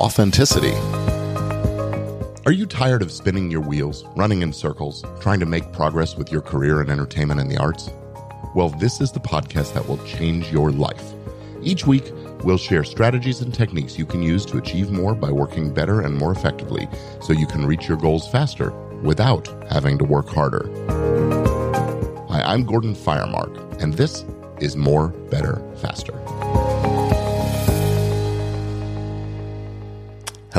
Authenticity. Are you tired of spinning your wheels, running in circles, trying to make progress with your career in entertainment and the arts? Well, this is the podcast that will change your life. Each week, we'll share strategies and techniques you can use to achieve more by working better and more effectively so you can reach your goals faster without having to work harder. Hi, I'm Gordon Firemark, and this is More, Better, Faster.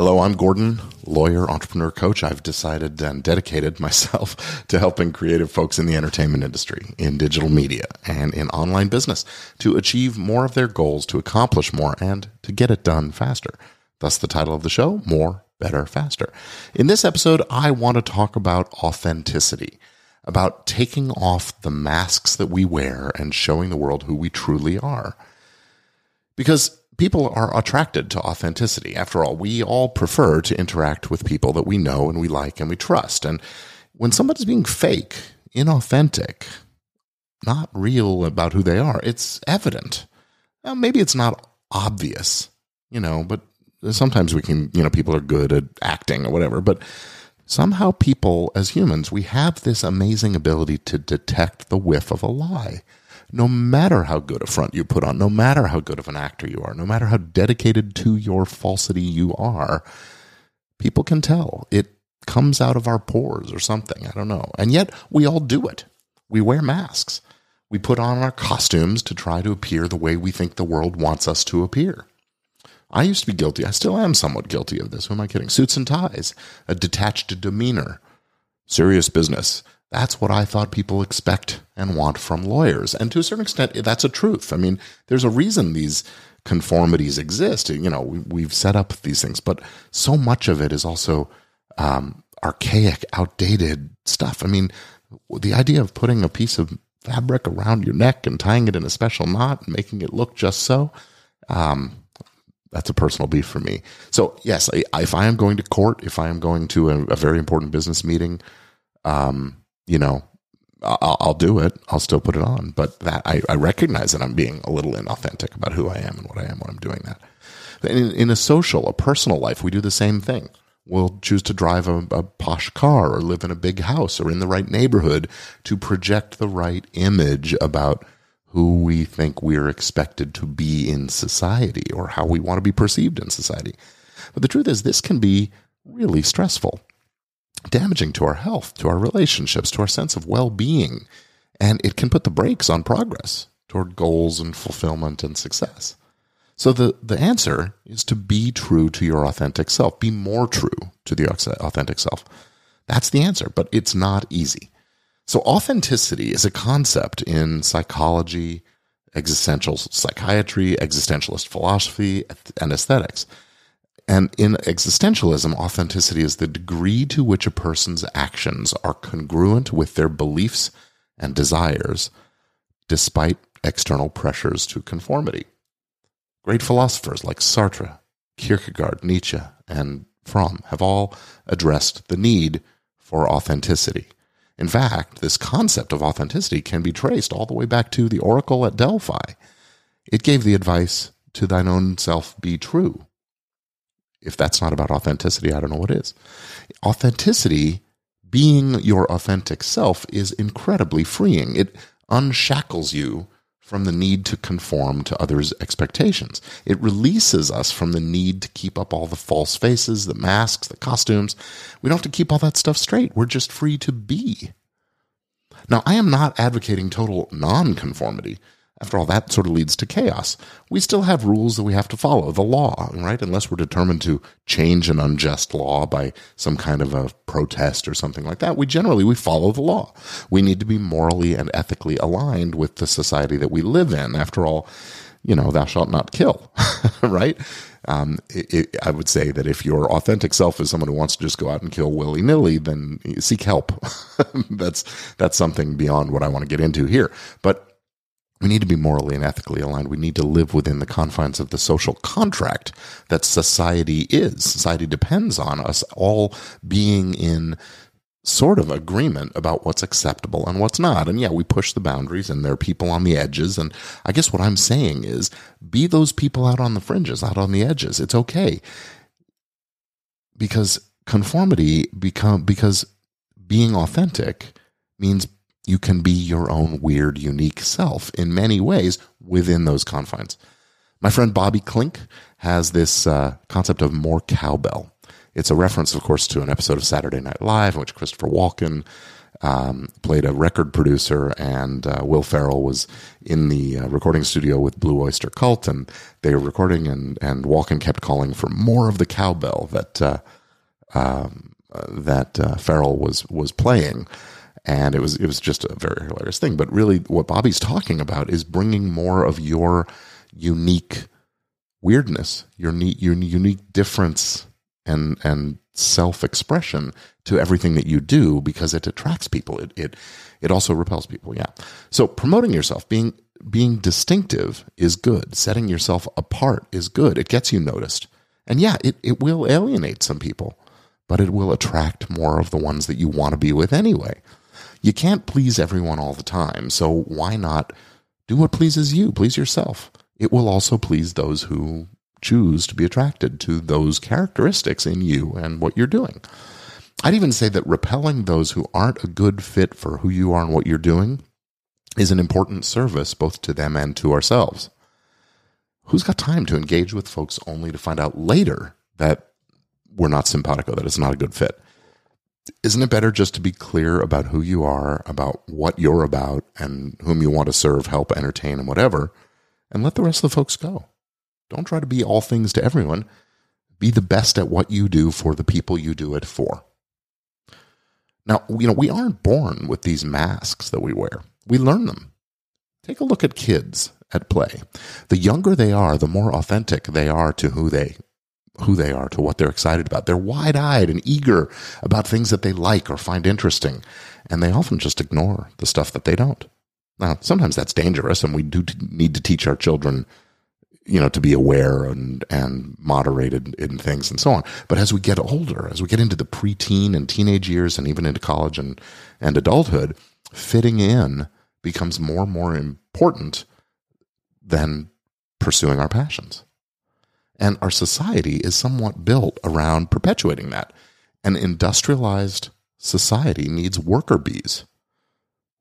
Hello, I'm Gordon, lawyer, entrepreneur, coach. I've decided and dedicated myself to helping creative folks in the entertainment industry, in digital media, and in online business to achieve more of their goals, to accomplish more, and to get it done faster. Thus, the title of the show More, Better, Faster. In this episode, I want to talk about authenticity, about taking off the masks that we wear and showing the world who we truly are. Because people are attracted to authenticity. After all, we all prefer to interact with people that we know and we like and we trust. And when somebody's being fake, inauthentic, not real about who they are, it's evident. Now, maybe it's not obvious, you know, but sometimes we can, you know, people are good at acting or whatever, but somehow people as humans, we have this amazing ability to detect the whiff of a lie no matter how good a front you put on, no matter how good of an actor you are, no matter how dedicated to your falsity you are, people can tell. It comes out of our pores or something. I don't know. And yet we all do it. We wear masks. We put on our costumes to try to appear the way we think the world wants us to appear. I used to be guilty. I still am somewhat guilty of this. Who am I kidding? Suits and ties, a detached demeanor, serious business. That's what I thought people expect and want from lawyers. And to a certain extent, that's a truth. I mean, there's a reason these conformities exist. You know, we, have set up these things, but so much of it is also um, archaic, outdated stuff. I mean, the idea of putting a piece of fabric around your neck and tying it in a special knot and making it look just so, um, that's a personal beef for me. So, yes, I, if I am going to court, if I am going to a, a very important business meeting, um, you know, I'll, I'll, do it. I'll still put it on. But that I, I, recognize that I'm being a little inauthentic about who I am and what I am when I'm doing that. In, in, a social, a personal life, we do the same thing. We'll choose to drive a, a posh car or live in a big house or in the right neighborhood to project the right image about who we think we're expected to be in society or how we want to be perceived in society. But the truth is, this can be really stressful damaging to our health, to our relationships, to our sense of well being. And it can put the brakes on progress toward goals and fulfillment and success. So the, the answer is to be true to your authentic self, be more true to the authentic self. That's the answer, but it's not easy. So authenticity is a concept in psychology, existential psychiatry, existentialist philosophy, and aesthetics. And in existentialism, authenticity is the degree to which a person's actions are congruent with their beliefs and desires, despite external pressures to conformity. Great philosophers like Sartre, Kierkegaard, Nietzsche, and Fromm have all addressed the need for authenticity. In fact, this concept of authenticity can be traced all the way back to the oracle at Delphi. It gave the advice to thine own self be true if that's not about authenticity, I don't know what is. Authenticity, being your authentic self, is incredibly freeing. It unshackles you from the need to conform to others' expectations. It releases us from the need to keep up all the false faces, the masks, the costumes. We don't have to keep all that stuff straight. We're just free to be. Now, I am not advocating total nonconformity. After all, that sort of leads to chaos. We still have rules that we have to follow, the law, right? Unless we're determined to change an unjust law by some kind of a protest or something like that, we generally we follow the law. We need to be morally and ethically aligned with the society that we live in. After all, you know, thou shalt not kill, right? Um, it, it, I would say that if your authentic self is someone who wants to just go out and kill willy nilly, then seek help. that's that's something beyond what I want to get into here. But we need to be morally and ethically aligned. We need to live within the confines of the social contract that society is. Society depends on us all being in sort of agreement about what's acceptable and what's not. And yeah, we push the boundaries and there are people on the edges. And I guess what I'm saying is be those people out on the fringes, out on the edges. It's okay. Because conformity become because being authentic means you can be your own weird, unique self in many ways within those confines. My friend Bobby Klink has this uh, concept of more cowbell. It's a reference, of course, to an episode of Saturday Night Live in which Christopher Walken um, played a record producer, and uh, Will Ferrell was in the uh, recording studio with Blue Oyster Cult, and they were recording, and and Walken kept calling for more of the cowbell that uh, um, uh, that uh, Ferrell was was playing and it was it was just a very hilarious thing. But really, what Bobby's talking about is bringing more of your unique weirdness, your your unique difference, and and self expression to everything that you do because it attracts people. It it it also repels people. Yeah. So promoting yourself, being being distinctive is good. Setting yourself apart is good. It gets you noticed. And yeah, it, it will alienate some people, but it will attract more of the ones that you want to be with anyway. You can't please everyone all the time, so why not do what pleases you? Please yourself. It will also please those who choose to be attracted to those characteristics in you and what you're doing. I'd even say that repelling those who aren't a good fit for who you are and what you're doing is an important service both to them and to ourselves. Who's got time to engage with folks only to find out later that we're not simpatico, that it's not a good fit? Isn't it better just to be clear about who you are, about what you're about, and whom you want to serve, help, entertain, and whatever, and let the rest of the folks go? Don't try to be all things to everyone. Be the best at what you do for the people you do it for. Now, you know, we aren't born with these masks that we wear. We learn them. Take a look at kids at play. The younger they are, the more authentic they are to who they who they are, to what they're excited about. They're wide eyed and eager about things that they like or find interesting, and they often just ignore the stuff that they don't. Now, sometimes that's dangerous, and we do need to teach our children, you know, to be aware and and moderated in things and so on. But as we get older, as we get into the preteen and teenage years, and even into college and and adulthood, fitting in becomes more and more important than pursuing our passions. And our society is somewhat built around perpetuating that. An industrialized society needs worker bees.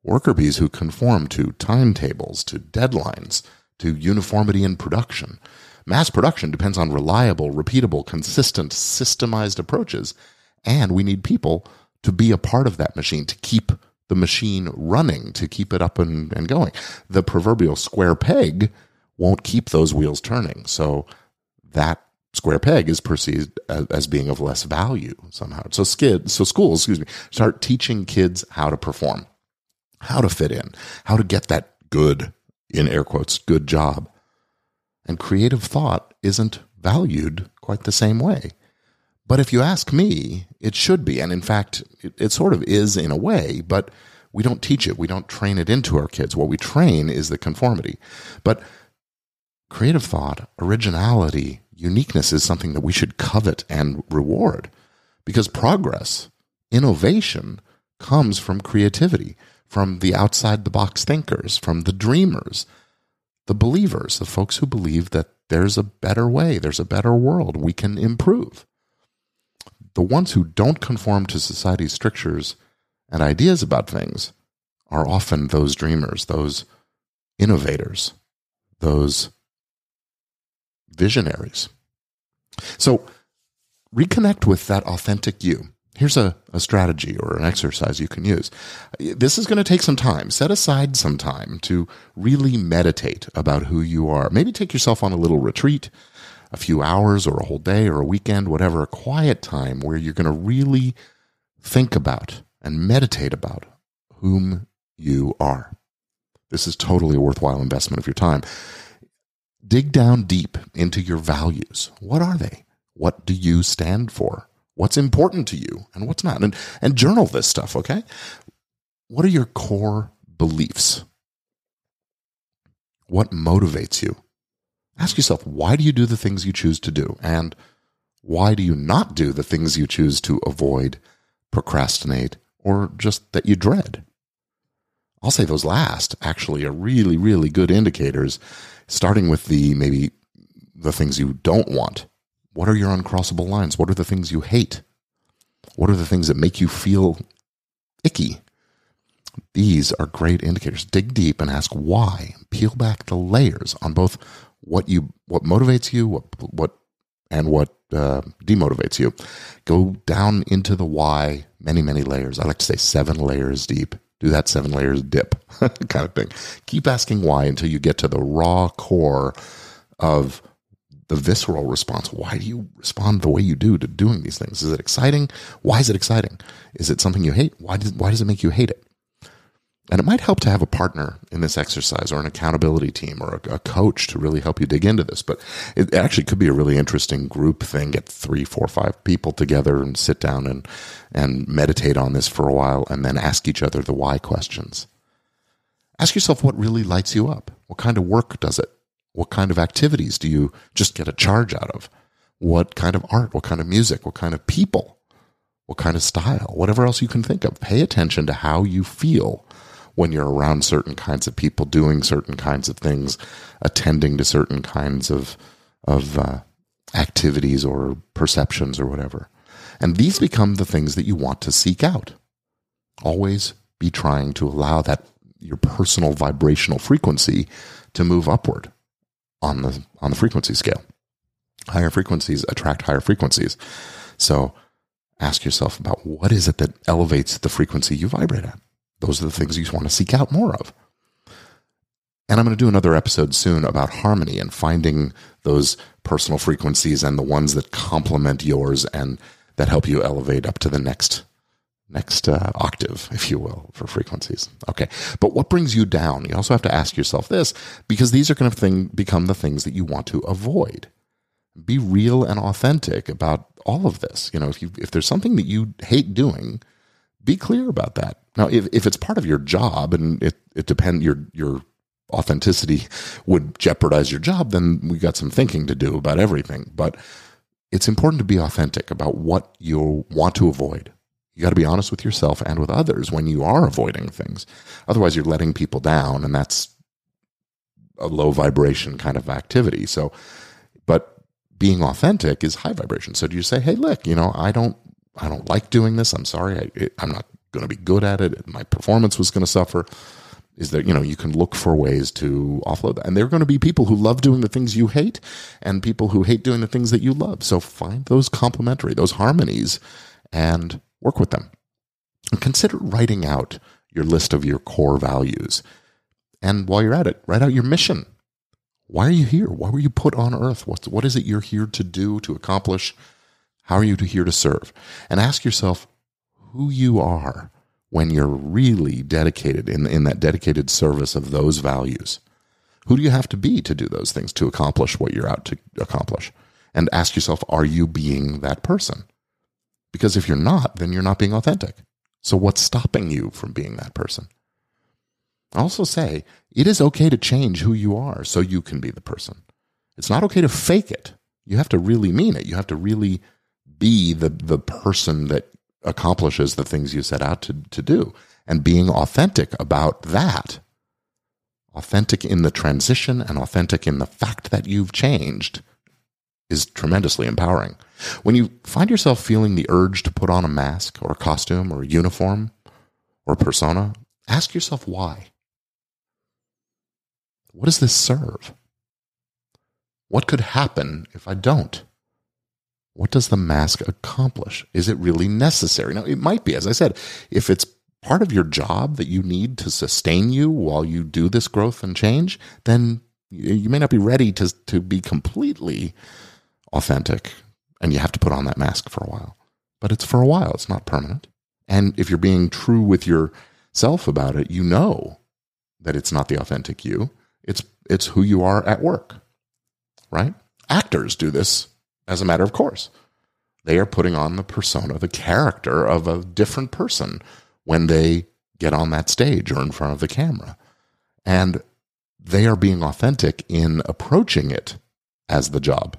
Worker bees who conform to timetables, to deadlines, to uniformity in production. Mass production depends on reliable, repeatable, consistent, systemized approaches. And we need people to be a part of that machine, to keep the machine running, to keep it up and, and going. The proverbial square peg won't keep those wheels turning. So that square peg is perceived as, being of less value somehow. So skid, so schools, excuse me, start teaching kids how to perform, how to fit in, how to get that good, in air quotes, good job. And creative thought isn't valued quite the same way. But if you ask me, it should be. And in fact, it, it sort of is in a way, but we don't teach it. We don't train it into our kids. What we train is the conformity. But creative thought, originality, uniqueness is something that we should covet and reward because progress, innovation comes from creativity, from the outside the box thinkers, from the dreamers, the believers, the folks who believe that there's a better way, there's a better world, we can improve. The ones who don't conform to society's strictures and ideas about things are often those dreamers, those innovators, those visionaries. So reconnect with that authentic you. Here's a, a strategy or an exercise you can use. This is going to take some time. Set aside some time to really meditate about who you are. Maybe take yourself on a little retreat, a few hours or a whole day or a weekend, whatever, a quiet time where you're going to really think about and meditate about whom you are. This is totally a worthwhile investment of your time dig down deep into your values. What are they? What do you stand for? What's important to you and what's not? And, and journal this stuff, okay? What are your core beliefs? What motivates you? Ask yourself, why do you do the things you choose to do? And why do you not do the things you choose to avoid, procrastinate, or just that you dread? I'll say those last actually are really, really good indicators, starting with the maybe the things you don't want. What are your uncrossable lines? What are the things you hate? What are the things that make you feel icky? These are great indicators. Dig deep and ask why. Peel back the layers on both what you what motivates you, what what and what uh, demotivates you. Go down into the why, many many layers. I like to say seven layers deep. Do that seven layers dip kind of thing. Keep asking why until you get to the raw core of the visceral response. Why do you respond the way you do to doing these things? Is it exciting? Why is it exciting? Is it something you hate? Why does, why does it make you hate it? And it might help to have a partner in this exercise or an accountability team or a, a, coach to really help you dig into this. But it actually could be a really interesting group thing. Get three, four, five people together and sit down and, and meditate on this for a while and then ask each other the why questions. Ask yourself what really lights you up. What kind of work does it? What kind of activities do you just get a charge out of? What kind of art? What kind of music? What kind of people? What kind of style? Whatever else you can think of. Pay attention to how you feel when you're around certain kinds of people, doing certain kinds of things, attending to certain kinds of of uh, activities or perceptions or whatever. And these become the things that you want to seek out. Always be trying to allow that your personal vibrational frequency to move upward on the on the frequency scale. Higher frequencies attract higher frequencies. So ask yourself about what is it that elevates the frequency you vibrate at. Those are the things you want to seek out more of. And I'm going to do another episode soon about harmony and finding those personal frequencies and the ones that complement yours and that help you elevate up to the next next uh, octave, if you will, for frequencies. Okay, but what brings you down? You also have to ask yourself this because these are going to thing, become the things that you want to avoid. Be real and authentic about all of this. You know, if you if there's something that you hate doing, be clear about that. Now, if, if it's part of your job and it, it depends, your, your authenticity would jeopardize your job, then we got some thinking to do about everything. But it's important to be authentic about what you want to avoid. You got to be honest with yourself and with others when you are avoiding things. Otherwise, you're letting people down, and that's a low vibration kind of activity. So, but being authentic is high vibration. So, do you say, "Hey, look, you know, I don't I don't like doing this. I'm sorry. I, am not going to be good at it. My performance was going to suffer. Is that you know, you can look for ways to offload that. And there are going to be people who love doing the things you hate and people who hate doing the things that you love. So find those complementary, those harmonies and work with them. And consider writing out your list of your core values. And while you're at it, write out your mission. Why are you here? Why were you put on earth? What's, what is it you're here to do, to accomplish? How are you here to serve? And ask yourself who you are when you're really dedicated in, in that dedicated service of those values. Who do you have to be to do those things, to accomplish what you're out to accomplish? And ask yourself, are you being that person? Because if you're not, then you're not being authentic. So what's stopping you from being that person? I also say it is okay to change who you are so you can be the person. It's not okay to fake it. You have to really mean it. You have to really be the the person that accomplishes the things you set out to, to do. And being authentic about that authentic in the transition and authentic in the fact that you've changed is tremendously empowering. When you find yourself feeling the urge to put on a mask or a costume or a uniform or a persona ask yourself why. What does this serve? What could happen if i don't what does the mask accomplish? Is it really necessary? Now, it might be, as I said, if it's part of your job that you need to sustain you while you do this growth and change, then you may not be ready to, to be completely authentic and you have to put on that mask for a while. But it's for a while, it's not permanent. And if you're being true with yourself about it, you know that it's not the authentic you. It's it's who you are at work. right? Actors do this as a matter of course. They are putting on the persona, the character of a different person when they get on that stage or in front of the camera. And they are being authentic in approaching it as the job.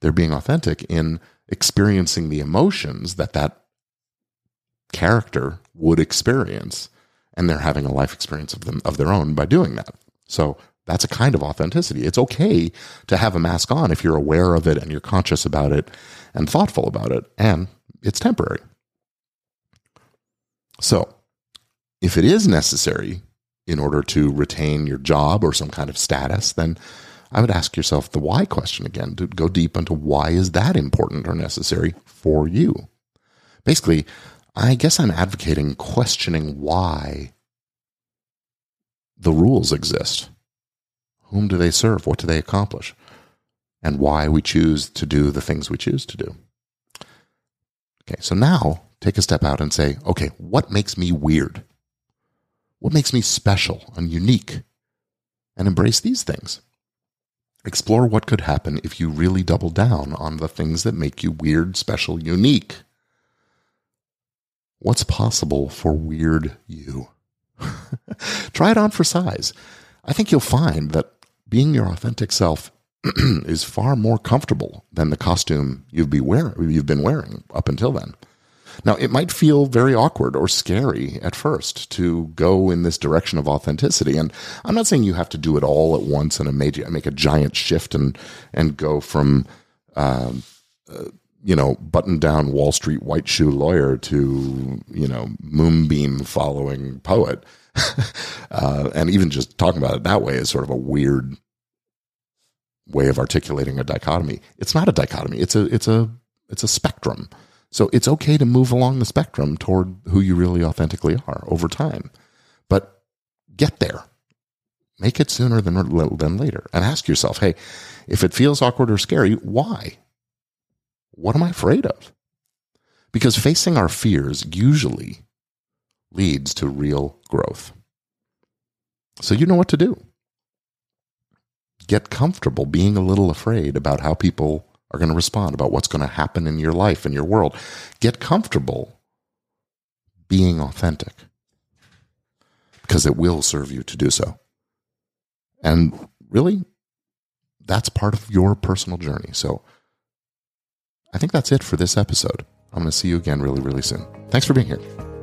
They're being authentic in experiencing the emotions that that character would experience and they're having a life experience of them of their own by doing that. So that's a kind of authenticity. It's okay to have a mask on if you're aware of it and you're conscious about it and thoughtful about it and it's temporary. So, if it is necessary in order to retain your job or some kind of status, then I would ask yourself the why question again to go deep into why is that important or necessary for you. Basically, I guess I'm advocating questioning why the rules exist. Whom do they serve? What do they accomplish? And why we choose to do the things we choose to do. Okay, so now take a step out and say, okay, what makes me weird? What makes me special and unique? And embrace these things. Explore what could happen if you really double down on the things that make you weird, special, unique. What's possible for weird you? Try it on for size. I think you'll find that being your authentic self is far more comfortable than the costume you've, be wear- you've been wearing up until then. Now, it might feel very awkward or scary at first to go in this direction of authenticity. And I'm not saying you have to do it all at once and make a giant shift and, and go from, um, uh, you know, button down Wall Street white shoe lawyer to, you know, moonbeam following poet. uh, and even just talking about it that way is sort of a weird way of articulating a dichotomy. It's not a dichotomy. It's a, it's a, it's a spectrum. So it's okay to move along the spectrum toward who you really authentically are over time. But get there. Make it sooner than, than later. And ask yourself, hey, if it feels awkward or scary, why? What am I afraid of? Because facing our fears usually leads to real growth. So you know what to do. Get comfortable being a little afraid about how people are going to respond, about what's going to happen in your life and your world. Get comfortable being authentic because it will serve you to do so. And really, that's part of your personal journey. So I think that's it for this episode. I'm going to see you again really, really soon. Thanks for being here.